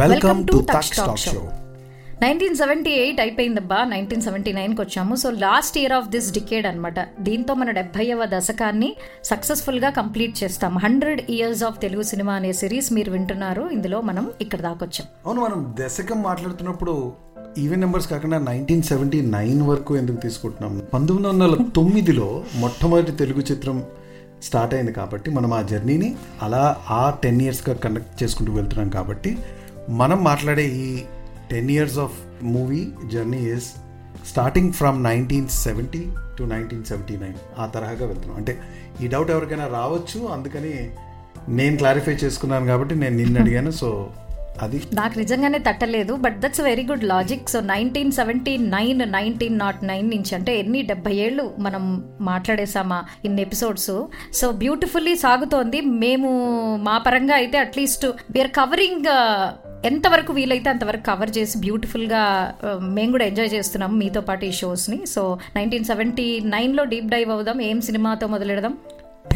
Welcome to Taksha talk show nineteen seventy eight అయిపోయిందబ్బా. Nineteen seventy నైన్కి వచ్చాము. So last year of this decade అనమాట దీంతో మన డెబ్బైవ దశకాన్ని సక్సెస్ఫుల్గా కంప్లీట్ చేస్తాం. Hundred years of Telugu cinema అనే సిరీస్ మీరు వింటున్నారు. ఇందులో మనం ఇక్కడ దాకొచ్చాం అవును మనం దశకం మాట్లాడుతున్నప్పుడు ఈవెన్ నెంబర్స్ కాకుండా నైన్టీన్ సెవెంటీ నైన్ వరకు ఎందుకు తీసుకుంటున్నాం? పంతొమ్మిది వందల తొమ్మిదిలో మొట్టమొదటి తెలుగు చిత్రం స్టార్ట్ అయింది కాబట్టి మనం ఆ జర్నీని అలా ఆ టెన్ ఇయర్స్గా కండక్ట్ చేసుకుంటూ వెళ్తున్నాం కాబట్టి మనం మాట్లాడే ఈ ten years of movie journey is starting from nineteen seventy to nineteen seventy nine ఆ తరహాగా వెళ్తున్నాం. అంటే ఈ డౌట్ ఎవరికైనా రావచ్చు అందుకని నేను క్లారిఫై చేసుకున్నాను కాబట్టి నేను నిన్ను అడిగాను. సో అది. నాకు నిజంగానే తట్టలేదు but that's very good logic so nineteen seventy nine nineteen not nine నుంచి అంటే ఎన్ని డెబ్బై ఏళ్ళు మనం మాట్లాడేసామా ఇన్ని ఎపిసోడ్స్ సో బ్యూటిఫుల్లీ సాగుతోంది. మేము మా పరంగా అయితే అట్లీస్ట్ వీఆర్ కవరింగ్ ఎంతవరకు వీలైతే అంతవరకు కవర్ చేసి బ్యూటిఫుల్గా మేము కూడా ఎంజాయ్ చేస్తున్నాం మీతో పాటు ఈ షోస్ని సో నైన్టీన్ సెవెంటీ నైన్లో డీప్ డైవ్ అవుదాం. ఏం సినిమాతో మొదలెడదాం?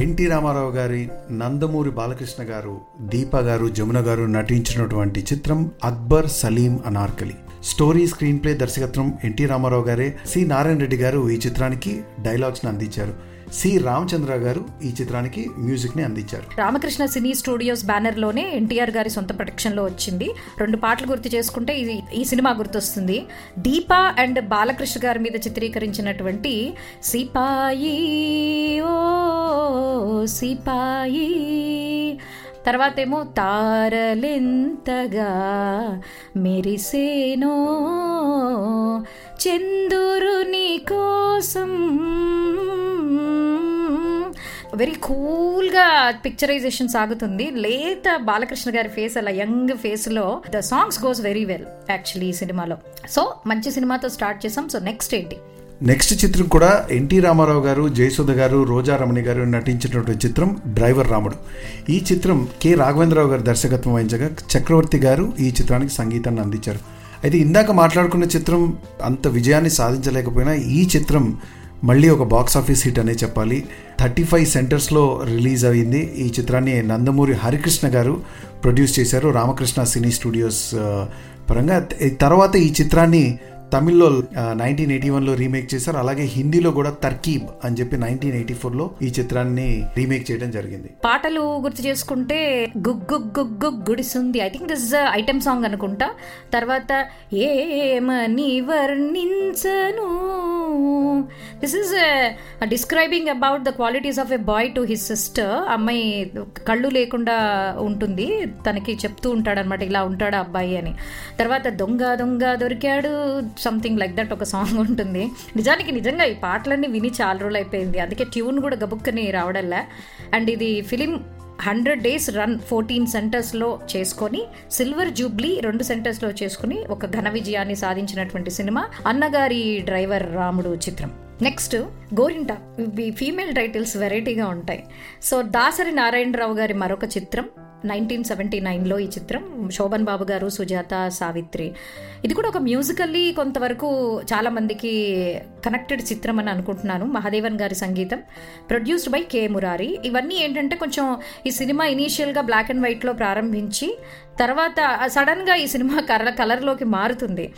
ఎన్టీ రామారావు గారి నందమూరి బాలకృష్ణ గారు దీప గారు జమున గారు నటించినటువంటి చిత్రం Akbar Salim Anarkali. Story screenplay దర్శకత్వం ఎన్టీ రామారావు గారే. సి. నారాయణ రెడ్డి గారు ఈ చిత్రానికి డైలాగ్స్ని అందించారు. సి రామచంద్ర గారు ఈ చిత్రానికి మ్యూజిక్ని అందించారు. రామకృష్ణ సినీ స్టూడియోస్ బ్యానర్లోనే ఎన్టీఆర్ గారి సొంత ప్రొడక్షన్లో వచ్చింది. రెండు పాటలు గుర్తు చేసుకుంటే ఇది ఈ సినిమా గుర్తొస్తుంది. దీప అండ్ బాలకృష్ణ గారి మీద చిత్రీకరించినటువంటి సిపాయి ఓ సిపాయి. తర్వాత ఏమో తారలెంతగా మెరిసేనో చందురుని కోసం వెరీ కూల్గా పిక్చరైజేషన్ సాగుతుంది లేత బాలకృష్ణ గారి ఫేస్ అలా యంగ్ ఫేస్లో the songs goes very well actually ఈ సినిమాలో. సో మంచి సినిమాతో స్టార్ట్ చేసాం. సో నెక్స్ట్ ఏంటి? నెక్స్ట్ చిత్రం కూడా ఎన్టీ రామారావు గారు జయసుధ గారు రోజా రమణి గారు నటించినటువంటి చిత్రం డ్రైవర్ రాముడు. ఈ చిత్రం కె రాఘవేంద్రరావు గారు దర్శకత్వం వహించగా చక్రవర్తి గారు ఈ చిత్రానికి సంగీతాన్ని అందించారు. అయితే ఇందాక మాట్లాడుకున్న చిత్రం అంత విజయాన్ని సాధించలేకపోయినా ఈ చిత్రం మళ్ళీ ఒక బాక్స్ ఆఫీస్ హిట్ అనే చెప్పాలి. థర్టీ ఫైవ్ సెంటర్స్లో రిలీజ్ అయింది. ఈ చిత్రాన్ని నందమూరి హరికృష్ణ గారు ప్రొడ్యూస్ చేశారు. రామకృష్ణ సినీ స్టూడియోస్ పరంగా. తర్వాత ఈ చిత్రాన్ని తమిళ్ళో నైన్టీన్ ఎయిటీ వన్లో రీమేక్ చేశారు. అలాగే హిందీలో కూడా తర్కీబ్ అని చెప్పి నైన్టీన్ ఎయిటీ ఫోర్లో ఈ చిత్రాన్ని రీమేక్ చేయడం జరిగింది. పాటలు గుర్తు చేసుకుంటే గుగ్ గుగ్ గుగ్ గుగ్ గుడిసుంది. I think this item song అనుకుంటా. తర్వాత ఏమని వర్ణించను? This is describing about the qualities of a boy to his sister అమ్మాయి కళ్ళు లేకుండా ఉంటుంది. తనకి చెప్తూ ఉంటాడనమాట ఇలా ఉంటాడు అబ్బాయి అని. తర్వాత దొంగ దొంగ దొరికాడు సంథింగ్ లైక్ దట్ ఒక సాంగ్ ఉంటుంది. నిజానికి నిజంగా ఈ పాటలన్నీ విని చాలా రోజులు అయిపోయింది. అందుకే ట్యూన్ కూడా గబుక్కని రావడల్లా అండ్ ఇది film hundred days run fourteen సెంటర్స్లో చేసుకొని సిల్వర్ జూబ్లీ రెండు సెంటర్స్లో చేసుకుని ఒక ఘన విజయాన్ని సాధించినటువంటి సినిమా అన్నగారి డ్రైవర్ రాముడు చిత్రం. నెక్స్ట్ గోరింట. ఫీమేల్ టైటిల్స్ వెరైటీగా ఉంటాయి. సో దాసరి నారాయణరావు గారి మరొక చిత్రం నైన్టీన్ సెవెంటీ నైన్లో ఈ చిత్రం శోభన్ బాబు గారు సుజాత సావిత్రి. ఇది కూడా ఒక మ్యూజికల్లీ కొంతవరకు చాలామందికి కనెక్టెడ్ చిత్రం అని అనుకుంటున్నాను. మహాదేవన్ గారి సంగీతం ప్రొడ్యూస్డ్ బై కే మురారి. ఇవన్నీ ఏంటంటే కొంచెం ఈ సినిమా ఇనీషియల్గా బ్లాక్ అండ్ వైట్లో ప్రారంభించి తర్వాత సడన్గా ఈ సినిమా కలర్ కలర్లోకి మారుతుంది.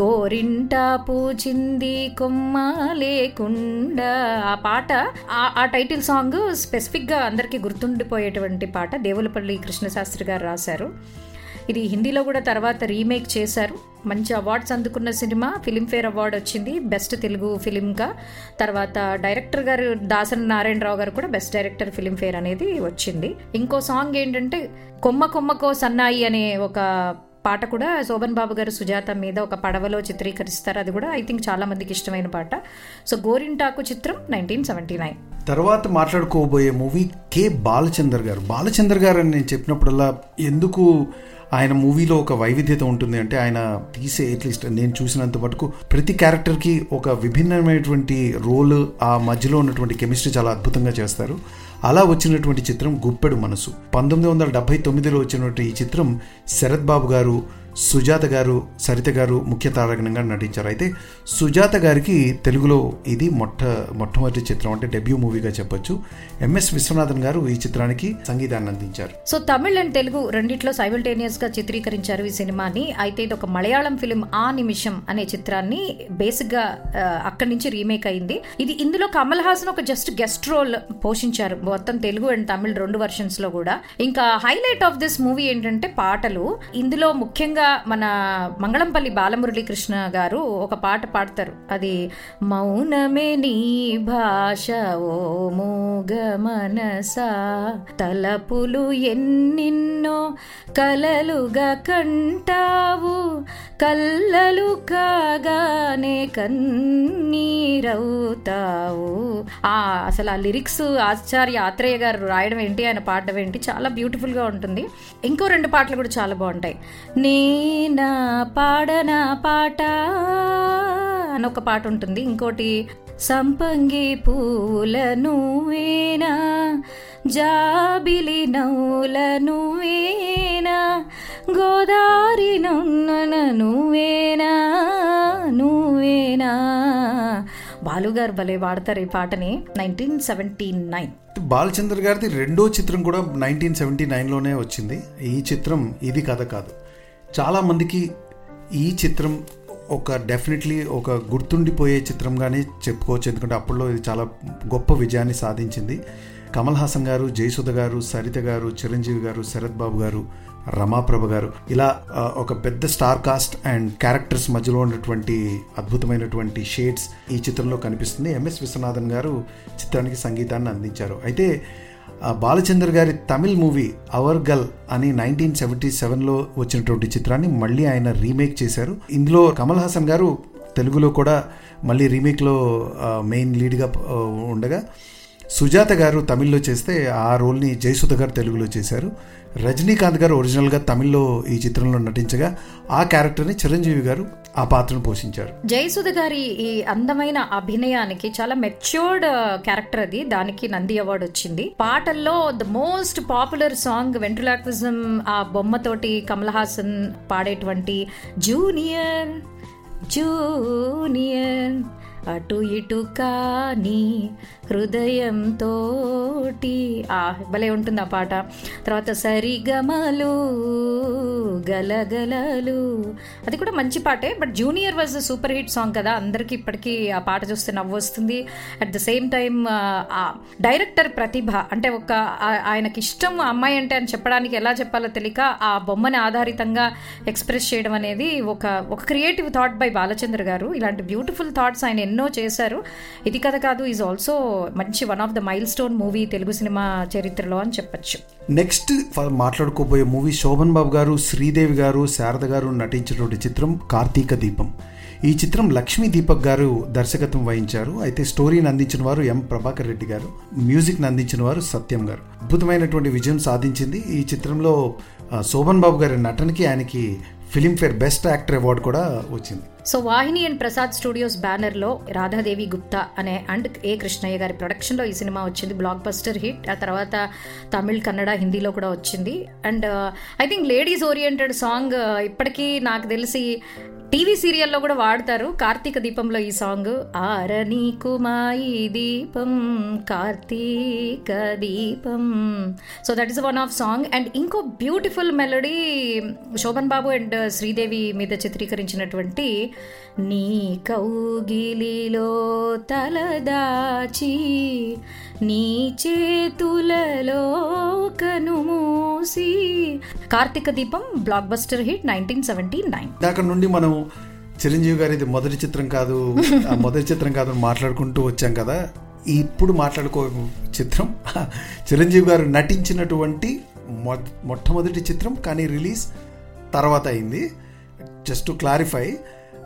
గోరింట పూచింది కొమ్మ లేకుండా ఆ పాట ఆ టైటిల్ సాంగ్ స్పెసిఫిక్గా అందరికీ గుర్తుండిపోయేటువంటి పాట దేవులపల్లి కృష్ణశాస్త్రి గారు రాశారు. ఇది హిందీలో కూడా తర్వాత రీమేక్ చేశారు. మంచి అవార్డ్స్ అందుకున్న సినిమా ఫిలింఫేర్ అవార్డు వచ్చింది. బెస్ట్ తెలుగు ఫిలింగా. తర్వాత డైరెక్టర్ గారు దాసన్ నారాయణరావు గారు కూడా బెస్ట్ డైరెక్టర్ ఫిలింఫేర్ అనేది వచ్చింది. ఇంకో సాంగ్ ఏంటంటే కొమ్మ కొమ్మకో సన్నాయి అనే ఒక పాట కూడా శోభన్ బాబు గారు సుజాత మీద ఒక పడవలో చిత్రీకరిస్తారు. అది కూడా ఐ థింక్ చాలా మందికి ఇష్టమైన పాట. సో గోరింటాకు చిత్రం నైన్టీన్ సెవెంటీ నైన్ తర్వాత మాట్లాడుకోబోయే మూవీ కె బాలచందర్ గారు. బాలచందర్ గారు అని నేను చెప్పినప్పుడల్లా ఎందుకు ఆయన మూవీలో ఒక వైవిధ్యత ఉంటుంది అంటే ఆయన తీసే అట్లీస్ట్ నేను చూసినంత మటుకు ప్రతి క్యారెక్టర్కి ఒక విభిన్నమైనటువంటి రోల్ ఆ మధ్యలో ఉన్నటువంటి కెమిస్ట్రీ చాలా అద్భుతంగా చేస్తారు. అలా వచ్చినటువంటి చిత్రం గుప్పెడు మనసు. పంతొమ్మిది వందల డెబ్బై తొమ్మిదిలో వచ్చినటువంటి ఈ చిత్రం శరత్ బాబు గారు సుజాత గారు సరిత గారు ముఖ్య తారకణంగా నటించారు. అయితే సుజాత గారికి తెలుగులో ఇది మొట్ట మొట్టమొదటి చిత్రం అంటే డెబ్యూ మూవీగా చెప్పొచ్చు. ఎంఎస్ విశ్వనాథన్ గారు ఈ చిత్రానికి సంగీతాన్ని అందించారు. సో తమిళ్ అండ్ తెలుగు రెండిట్లో సైమల్టేనియస్గా చిత్రీకరించారు ఈ సినిమాని. అయితే ఇది ఒక మలయాళం ఫిలిం ఆ నిమిషం అనే చిత్రాన్ని బేసిక్గా అక్కడి నుంచి రీమేక్ అయింది. ఇది ఇందులో కమల్ హాసన్ ఒక జస్ట్ గెస్ట్ రోల్ పోషించారు. మొత్తం తెలుగు అండ్ తమిళ్ రెండు వర్షన్స్లో కూడా. ఇంకా హైలైట్ ఆఫ్ దిస్ మూవీ ఏంటంటే పాటలు. ఇందులో ముఖ్యంగా మన మంగళంపల్లి బాలమురళీకృష్ణ గారు ఒక పాట పాడతారు. అది మౌనమే నీ భాష ఓ మూగ మనసా. తలపులు ఎన్నిన్నో కలలుగా కంటావు. కల్లలు కాగానే కన్నీరవుతావు. ఆ అసలు ఆ లిరిక్స్ ఆచార్య ఆత్రేయ గారు రాయడం ఏంటి ఆయన పాడడం ఏంటి చాలా బ్యూటిఫుల్గా ఉంటుంది. ఇంకో రెండు పాటలు కూడా చాలా బాగుంటాయి. నీ నేనా పాడనా పాట అని ఒక పాట ఉంటుంది. ఇంకోటి సంపంగి పూల నువ్వేనా జాబిలి నవ్వుల నువ్వేనా గోదారి నొన్నన నువ్వేనా నువ్వేనా. బాలుగారు భలే వాడతారు ఈ పాటని. Nineteen seventy nine. బాలచంద్ర గారిది రెండో చిత్రం కూడా నైన్టీన్ సెవెంటీ నైన్లోనే వచ్చింది. ఈ చిత్రం ఇది కథ కాదు. చాలామందికి ఈ చిత్రం ఒక డెఫినెట్లీ ఒక గుర్తుండిపోయే చిత్రంగానే చెప్పుకోవచ్చు. ఎందుకంటే అప్పట్లో ఇది చాలా గొప్ప విజయాన్ని సాధించింది. కమల్ హాసన్ గారు జయసుధ గారు సరిత గారు చిరంజీవి గారు శరత్ బాబు గారు రమాప్రభ గారు ఇలా ఒక పెద్ద స్టార్ కాస్ట్ అండ్ క్యారెక్టర్స్ మధ్యలో ఉన్నటువంటి అద్భుతమైనటువంటి షేడ్స్ ఈ చిత్రంలో కనిపిస్తుంది. ఎంఎస్ విశ్వనాథన్ గారు చిత్రానికి సంగీతాన్ని అందించారు. అయితే బాలచంద్ర గారి తమిళ్ మూవీ అవర్ గల్ అని నైన్టీన్ సెవెంటీ సెవెన్లో వచ్చినటువంటి చిత్రాన్ని మళ్ళీ ఆయన రీమేక్ చేశారు. ఇందులో కమల్ హాసన్ గారు తెలుగులో కూడా మళ్ళీ రీమేక్లో మెయిన్ లీడ్గా ఉండగా సుజాత గారు తమిళ్ళో చేస్తే ఆ రోల్ని జయసుధ గారు తెలుగులో చేశారు. రజనీకాంత్ గారు ఒరిజినల్గా తమిళ్ళో ఈ చిత్రంలో నటించగా ఆ క్యారెక్టర్ని చిరంజీవి గారు ఆ పాత్రను పోషించారు. జయసుధ గారి ఈ అందమైన అభినయానికి చాలా మెచ్యూర్డ్ క్యారెక్టర్ uh, అది. దానికి నంది అవార్డు వచ్చింది. పాటల్లో the most popular song ventriloquism ఆ బొమ్మతోటి కమల్ హాసన్ పాడేటువంటి జూనియర్ జూనియర్ అటు ఇటు కానీ హృదయంతో ఆ భలే ఉంటుంది ఆ పాట. తర్వాత సరిగమలు గలగలలు. అది కూడా మంచి పాటే but junior was super hit song కదా. అందరికీ ఇప్పటికీ ఆ పాట చూస్తే నవ్వు వస్తుంది. At the same time director ప్రతిభ అంటే ఒక ఆయనకి ఇష్టం ఆ అమ్మాయి అంటే అని చెప్పడానికి ఎలా చెప్పాలో తెలియక ఆ బొమ్మని ఆధారితంగా ఎక్స్ప్రెస్ చేయడం అనేది ఒక ఒక క్రియేటివ్ థాట్ బై బాలచంద్ర గారు. ఇలాంటి బ్యూటిఫుల్ థాట్స్ ఆయన ఎన్నో చేశారు. ఇది కథ కాదు ఈజ్ ఆల్సో మంచి one of the milestone movie Telugu cinema చరిత్రలో అని చెప్పచ్చు. నెక్స్ట్ మాట్లాడుకోబోయే మూవీ శోభన్ బాబు గారు శ్రీదేవి గారు శారద గారు నటించినటువంటి చిత్రం కార్తీక దీపం. ఈ చిత్రం లక్ష్మీ దీపక్ గారు దర్శకత్వం వహించారు. అయితే స్టోరీని అందించిన వారు ఎం ప్రభాకర్ రెడ్డి గారు మ్యూజిక్ని అందించిన వారు సత్యం గారు. అద్భుతమైనటువంటి విజయం సాధించింది ఈ చిత్రంలో శోభన్ బాబు గారి నటనకి ఆయనకి ఫిలింఫేర్ బెస్ట్ యాక్టర్ అవార్డు కూడా వచ్చింది. So Vahini and Prasad studios బ్యానర్లో రాధాదేవి గుప్తా అనే అండ్ ఏ కృష్ణయ్య గారి ప్రొడక్షన్లో ఈ సినిమా వచ్చింది. బ్లాక్ బస్టర్ హిట్ ఆ తర్వాత తమిళ్ కన్నడ హిందీలో కూడా వచ్చింది. And I think ladies oriented song ఇప్పటికీ నాకు తెలిసి టీవీ సీరియల్లో కూడా వాడతారు. కార్తీక దీపంలో ఈ సాంగ్ ఆరని కుమాయి దీపం Karthika Deepam. So that is one of song and ఇంకో beautiful melody Sobhan Babu and Sridevi మీద చిత్రీకరించినటువంటి నీ కౌగిలిలో తలదాచి నీ చేతులలో కనుమూసి Karthika Deepam blockbuster hit nineteen seventy nine దాకా నుండి మనం చిరంజీవి గారు ఇది మొదటి చిత్రం కాదు ఆ మొదటి చిత్రం కాదు మాట్లాడుకుంటూ వచ్చాం కదా. ఇప్పుడు మాట్లాడుకో చిత్రం చిరంజీవి గారు నటించినటువంటి మొ మొట్టమొదటి చిత్రం కానీ రిలీజ్ తర్వాత అయింది. జస్ట్ టు క్లారిఫై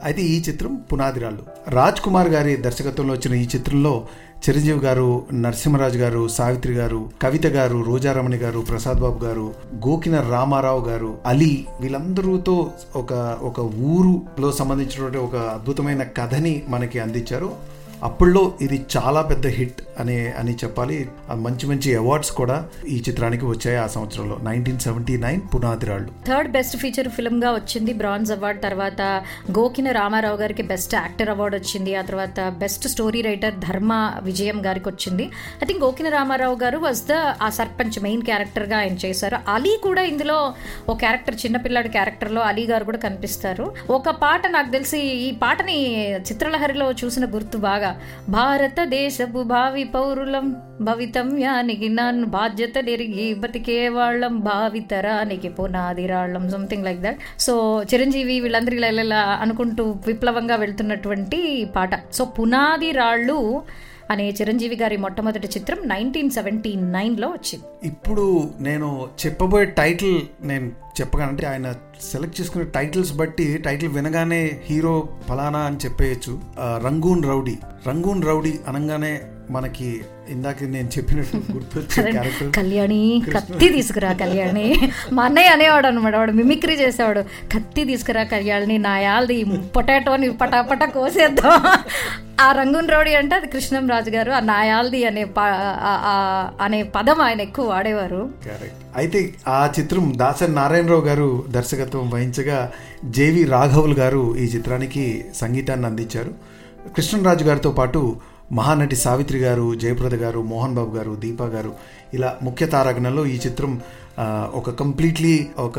అయితే ఈ చిత్రం పునాదిరాళ్ళు. రాజ్ కుమార్ గారి దర్శకత్వంలో వచ్చిన ఈ చిత్రంలో చిరంజీవి గారు నరసింహరాజు గారు సావిత్రి గారు కవిత గారు రోజారమణి గారు ప్రసాద్ బాబు గారు గోకిన రామారావు గారు అలీ వీళ్ళందరూతో ఒక ఒక ఊరులో సంబంధించినటువంటి ఒక అద్భుతమైన కథని మనకి అందించారు. అప్పుల్లో ఇది చాలా పెద్ద హిట్ అనే అని చెప్పాలి. ఆ మంచి మంచి అవార్డ్స్ కూడా ఈ చిత్రానికి వచ్చాయి ఆ సంవత్సరంలో. Nineteen seventy nine Punadhirallu third best feature ఫిల్మ్గా వచ్చింది బ్రాంజ్ అవార్డ్. తర్వాత గోకిన రామారావు గారికి బెస్ట్ యాక్టర్ అవార్డు వచ్చింది. ఆ తర్వాత బెస్ట్ స్టోరీ రైటర్ ధర్మ విజయం గారికి వచ్చింది. ఐ థింక్ గోకిన రామారావు గారు వాజ్ ద ఆ సర్పంచ్ మెయిన్ క్యారెక్టర్గా ఆయన చేశారు. అలీ కూడా ఇందులో ఒక క్యారెక్టర్ చిన్నపిల్లాడి క్యారెక్టర్లో అలీ గారు కూడా కనిపిస్తారు. ఒక పాట నాకు తెలిసి ఈ పాటని చిత్రలహరిలో చూసిన గుర్తు బాగా. భారతదేశపు భావి పౌరులం భవితవ్యానికి నన్ను బాధ్యత నెరిగి బతికే వాళ్ళం భావితరానికి పునాది రాళ్ళం something like that so Chiranjeevi వీళ్ళందరి ఇలా అనుకుంటూ విప్లవంగా వెళ్తున్నటువంటి పాట. సో పునాది రాళ్ళు అనే చిరంజీవి గారి మొట్టమొదటి చిత్రం నైన్టీన్ సెవెంటీ నైన్లో వచ్చింది. ఇప్పుడు నేను చెప్పబోయే టైటిల్ నేను చెప్పగానంటే ఆయన సెలెక్ట్ చేసుకునే టైటిల్స్ బట్టి టైటిల్ వినగానే హీరో ఫలానా అని చెప్పేయచ్చు. రంగూన్ రౌడీ. రంగూన్ రౌడీ అనగానే మనకి ఇందాక నేను చెప్పినట్టు గుర్తొచ్చే క్యారెక్టర్ కళ్యాణి కత్తి తీసుకురా కళ్యాణి. మా అన్నయ్య అనేవాడు అనమాట వాడు మిమిక్రీ చేసేవాడు. కత్తి తీసుకురా కళ్యాణి నా యాల్ది పొటాటోని పటాపట కోసేద్దాం. ఆ రంగున్ రౌడీ అంటే అది కృష్ణం రాజు గారు ఆ నాయాల్ది అనే అనే పదం ఆయన ఎక్కువ వాడేవారు. అయితే ఆ చిత్రం దాసరి నారాయణరావు గారు దర్శకత్వం వహించగా జేవి రాఘవులు గారు ఈ చిత్రానికి సంగీతాన్ని అందించారు. కృష్ణరాజు గారితో పాటు మహానటి సావిత్రి గారు జయప్రద గారు మోహన్ బాబు గారు దీపా గారు ఇలా ముఖ్య తారాగణంలో ఈ చిత్రం ఒక కంప్లీట్లీ ఒక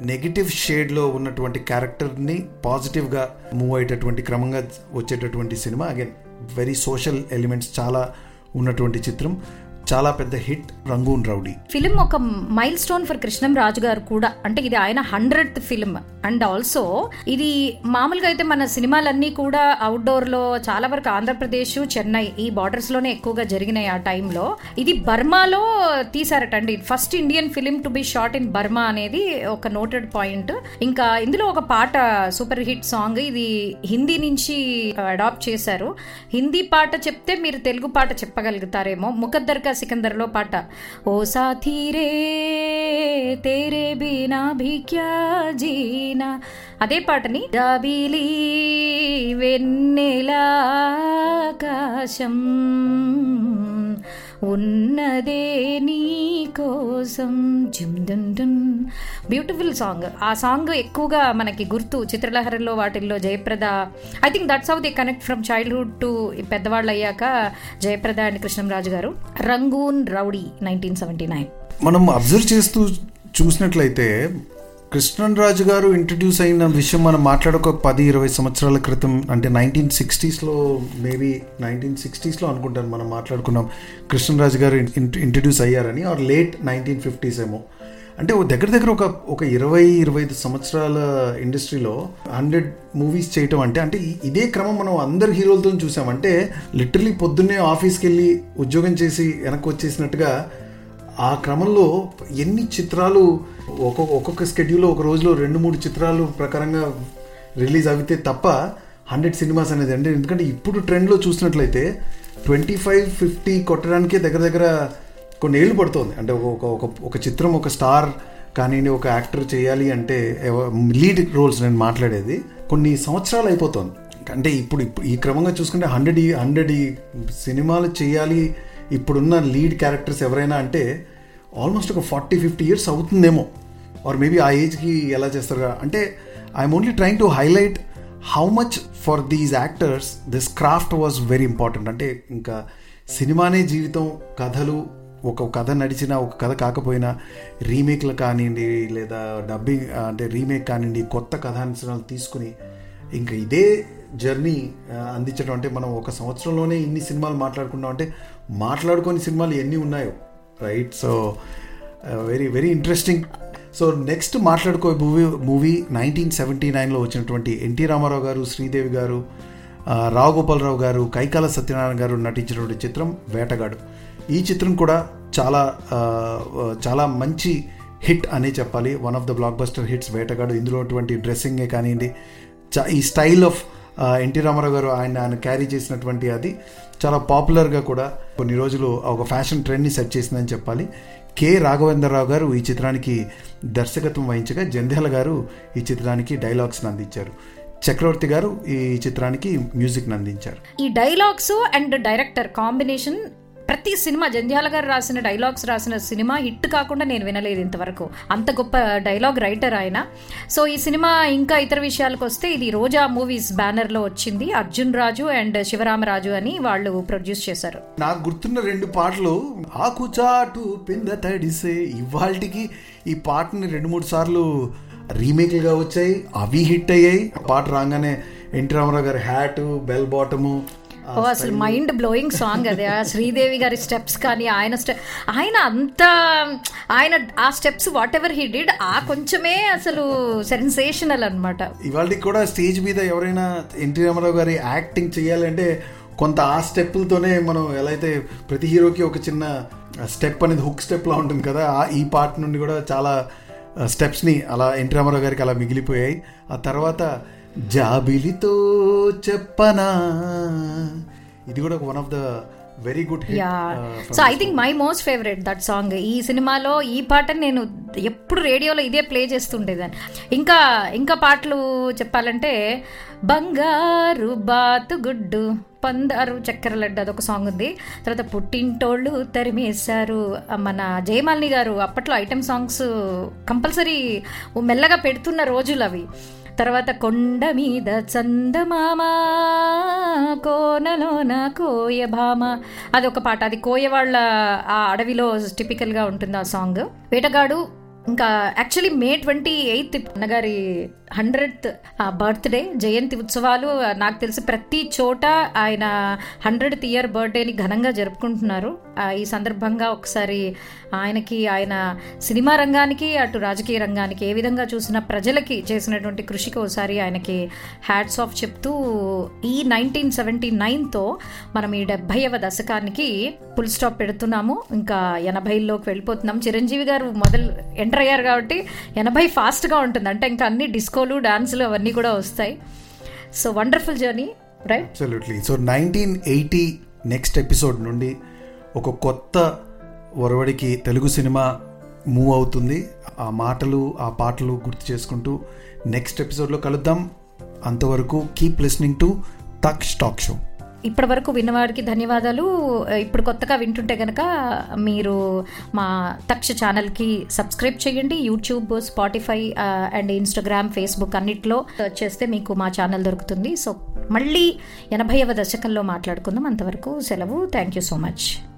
నెగిటివ్ షేడ్లో ఉన్నటువంటి క్యారెక్టర్ని పాజిటివ్గా మూవ్ అయ్యేటటువంటి క్రమంగా వచ్చేటటువంటి cinema. Again very social elements చాలా ఉన్నటువంటి చిత్రం. చాలా పెద్ద హిట్ రంగూన్ రౌడీ. ఫిలిం ఒక milestone for Krishnam Raju garu కూడా అంటే ఇది ఆయన హండ్రెడ్ ఫిలిం. అండ్ ఆల్సో ఇది మామూలుగా అయితే మన సినిమాలన్నీ కూడా అవుట్డోర్లో చాలా వరకు ఆంధ్రప్రదేశ్ చెన్నై ఈ బార్డర్స్లోనే ఎక్కువగా జరిగినాయి ఆ టైంలో. ఇది బర్మాలో తీసారటండి first Indian film to be shot in Burma అనేది ఒక నోటెడ్ పాయింట్. ఇంకా ఇందులో ఒక పాట సూపర్ హిట్ సాంగ్ ఇది హిందీ నుంచి అడాప్ట్ చేశారు. హిందీ పాట చెప్తే మీరు తెలుగు పాట చెప్పగలుగుతారేమో. ముఖద్దర్ సికందర్లో పాట. ఓ సాథీ రే తేరే బీనా భిక్యా జీనా. అదే పాటని జాబిలి వెన్నెలాకాశం ఉన్నదే నీ కోసం. బ్యూటిఫుల్ సాంగ్ ఆ సాంగ్ ఎక్కువగా మనకి గుర్తు చిత్రలహరిలో వాటిల్లో Jayaprada. I think that's how they connect from childhood to పెద్దవాళ్ళు అయ్యాక జయప్రద అండ్ కృష్ణంరాజు గారు. Rangoon Rowdy nineteen seventy nine. మనం అబ్జర్వ్ చేస్తూ చూసినట్లయితే కృష్ణన్ రాజు గారు ఇంట్రడ్యూస్ అయిన విషయం మనం మాట్లాడక పది ఇరవై సంవత్సరాల క్రితం అంటే నైన్టీన్ సిక్స్టీస్లో మేబీ నైన్టీన్ సిక్స్టీస్లో అనుకుంటాను మనం మాట్లాడుకున్నాం. కృష్ణరాజు గారు ఇంట్రడ్యూస్ అయ్యారని ఆర్ లేట్ నైన్టీన్ ఫిఫ్టీస్ ఏమో. అంటే ఓ దగ్గర దగ్గర ఒక ఒక ఇరవై ఇరవై ఐదు సంవత్సరాల ఇండస్ట్రీలో హండ్రెడ్ మూవీస్ చేయటం అంటే అంటే ఇదే క్రమం మనం అందరు హీరోలతో చూసామంటే లిటరలీ పొద్దున్నే ఆఫీస్కి వెళ్ళి ఉద్యోగం చేసి వెనక్కి వచ్చేసినట్టుగా ఆ క్రమంలో ఎన్ని చిత్రాలు ఒక్కొక్క ఒక్కొక్క స్కెడ్యూల్లో ఒక రోజులో రెండు మూడు చిత్రాలు ప్రకారంగా రిలీజ్ అవితే తప్ప హండ్రెడ్ సినిమాస్ అనేది అంటే ఎందుకంటే ఇప్పుడు ట్రెండ్లో చూసినట్లయితే ట్వంటీ ఫైవ్ ఫిఫ్టీ కొట్టడానికే దగ్గర దగ్గర కొన్ని ఏళ్ళు పడుతుంది. అంటే ఒక ఒక- ఒక చిత్రం ఒక స్టార్ కానివ్వండి ఒక యాక్టర్ చేయాలి అంటే లీడ్ రోల్స్ నేను మాట్లాడేది కొన్ని సంవత్సరాలు అయిపోతుంది. అంటే ఇప్పుడు ఇప్పుడు ఈ క్రమంగా చూసుకుంటే హండ్రెడ్ హండ్రెడ్ సినిమాలు చేయాలి ఇప్పుడున్న లీడ్ క్యారెక్టర్స్ ఎవరైనా అంటే ఆల్మోస్ట్ ఒక ఫార్టీ ఫిఫ్టీ ఇయర్స్ అవుతుందేమో. ఆర్ మేబీ ఆ ఏజ్కి ఎలా చేస్తారు అంటే I'm only trying to highlight how much for these actors this craft was very important అంటే ఇంకా సినిమానే జీవితం కథలు ఒక కథ నడిచిన ఒక కథ కాకపోయినా రీమేక్లు కానివ్వండి లేదా డబ్బింగ్ అంటే రీమేక్ కానివ్వండి కొత్త కథాంశాలు తీసుకుని ఇంకా ఇదే జర్నీ అందించడం. అంటే మనం ఒక సంవత్సరంలోనే ఇన్ని సినిమాలు మాట్లాడుకున్నాం అంటే మాట్లాడుకొని సినిమాలు ఎన్ని ఉన్నాయో right so very very interesting so next మాట్లాడుకో మూవీ మూవీ నైన్టీన్ సెవెంటీ నైన్లో వచ్చినటువంటి ఎన్టీ రామారావు గారు శ్రీదేవి గారు ఆ, రావు గోపాలరావు గారు కైకాల సత్యనారాయణ గారు నటించినటువంటి చిత్రం వేటగాడు. ఈ చిత్రం కూడా చాలా చాలా మంచి హిట్ అనే చెప్పాలి. One of the blockbuster hits Vetagadu. ఇందులో ఉన్నటువంటి డ్రెస్సింగే కానివ్వండి ఈ స్టైల్ ఆఫ్ ఎన్టీ రామారావు గారు ఆయన ఆయన క్యారీ చేసినటువంటి అది చాలా పాపులర్గా కూడా కొన్ని రోజులు ఒక ఫ్యాషన్ ట్రెండ్ని సెట్ చేసిందని చెప్పాలి. కె. రాఘవేంద్రరావు గారు ఈ చిత్రానికి దర్శకత్వం వహించగా జంధ్యాల గారు ఈ చిత్రానికి డైలాగ్స్ని అందించారు చక్రవర్తి గారు ఈ చిత్రానికి మ్యూజిక్ అందించారు ఈ డైలాగ్స్ అండ్ డైరెక్టర్ కాంబినేషన్ ప్రతి సినిమా జంధ్యాల గారు రాసిన డైలాగ్స్ రాసిన సినిమా హిట్ కాకుండా నేను వినలేదు ఇంతవరకు. అంత గొప్ప డైలాగ్ రైటర్ ఆయన. సో ఈ సినిమా ఇంకా ఇతర విషయాలకు వస్తే ఇది రోజా మూవీస్ బ్యానర్లో వచ్చింది. అర్జున్ రాజు అండ్ శివరామరాజు అని వాళ్ళు ప్రొడ్యూస్ చేశారు. నాకు గుర్తున్న రెండు పాటలు ఆకుచాటు పింద తడిసే ఇవాళకి ఈ పాటని రెండు మూడు సార్లు రీమేక్లుగా వచ్చాయి. అవి హిట్ అయ్యాయి. పాట రాగానే ఎన్టీ రామారావు గారి హ్యాట్ బెల్ బాటము ఓ అసలు మైండ్ బ్లోయింగ్ సాంగ్ అదే. ఆ శ్రీదేవి గారి స్టెప్స్ కానీ ఆయన స్టెప్ ఆయన అంత ఆయన ఆ steps whatever he did ఆ కొంచెమే అసలు సెన్సేషనల్ అన్నమాట. ఇవాళకి కూడా స్టేజ్ మీద ఎవరైనా ఎన్టీ రామారావు గారి యాక్టింగ్ చేయాలంటే కొంత ఆ స్టెప్పులతోనే మనం ఎలా అయితే ప్రతి హీరోకి ఒక చిన్న స్టెప్ అనేది హుక్ స్టెప్ లా ఉంటుంది కదా ఆ ఈ పార్ట్ నుండి కూడా చాలా స్టెప్స్ని అలా ఎన్టీ రామారావు గారికి అలా మిగిలిపోయాయి. ఆ తర్వాత జాబిలితో చెప్పనా? ఇది కూడా one of the very good so I think my most favourite that song ఈ సినిమాలో ఈ పాటని నేను ఎప్పుడు రేడియోలో ఇదే ప్లే చేస్తుండేదాన్ని. ఇంకా ఇంకా పాటలు చెప్పాలంటే బంగారు బాతు గుడ్డు పందారు చక్కెర లడ్డు అదొక సాంగ్ ఉంది. తర్వాత పుట్టింటోళ్ళు తరిమేశారు. మన జయమాలిని గారు అప్పట్లో ఐటమ్ సాంగ్స్ కంపల్సరీ మెల్లగా పెడుతున్న రోజులు అవి. తర్వాత కొండ మీద చందమామ కోనలోన కోయభామ అదొక అది ఒక పాట. అది కోయ వాళ్ళ ఆ అడవిలో టిపికల్గా ఉంటుంది ఆ సాంగ్ వేటగాడు ఇంకా యాక్చువల్లీ మే ట్వంటీ ఎయిత్ అన్నగారి హండ్రెడ్ బర్త్డే జయంతి ఉత్సవాలు నాకు తెలిసి ప్రతి చోట ఆయన హండ్రెడ్త్ ఇయర్ బర్త్డేని ఘనంగా జరుపుకుంటున్నారు. ఈ సందర్భంగా ఒకసారి ఆయనకి ఆయన సినిమా రంగానికి అటు రాజకీయ రంగానికి ఏ విధంగా చూసిన ప్రజలకి చేసినటువంటి కృషికి ఒకసారి ఆయనకి హ్యాట్స్ ఆఫ్ చెప్తూ ఈ నైన్టీన్ సెవెంటీ నైన్తో మనం ఈ డెబ్భైవ దశకానికి ఫుల్ స్టాప్ పెడుతున్నాము. ఇంకా ఎనభైలోకి వెళ్ళిపోతున్నాం. చిరంజీవి గారు మొదలు ఎంటర్ అయ్యారు కాబట్టి ఎనభై ఫాస్ట్గా ఉంటుంది. అంటే ఇంకా అన్ని డిస్కోలు డాన్సులు అవన్నీ కూడా వస్తాయి. So wonderful journey right? Absolutely so nineteen eighty next episode నుండి ఒక కొత్త ఒరవడికి తెలుగు సినిమా మూవ్ అవుతుంది. ఆ మాటలు ఆ పాటలు గుర్తు చేసుకుంటూ నెక్స్ట్ ఎపిసోడ్లో కలుద్దాం. అంతవరకు కీప్ లిస్నింగ్ టు తక్ స్టాక్ షో ఇప్పటి వరకు విన్నవాడికి ధన్యవాదాలు. ఇప్పుడు కొత్తగా వింటుంటే కనుక మీరు మా తక్ష ఛానల్కి సబ్స్క్రైబ్ చేయండి. YouTube Spotify and Instagram Facebook అన్నిట్లో చేస్తే మీకు మా ఛానల్ దొరుకుతుంది. సో మళ్ళీ ఎనభైవ దశకంలో మాట్లాడుకుందాం. అంతవరకు సెలవు. Thank you so much.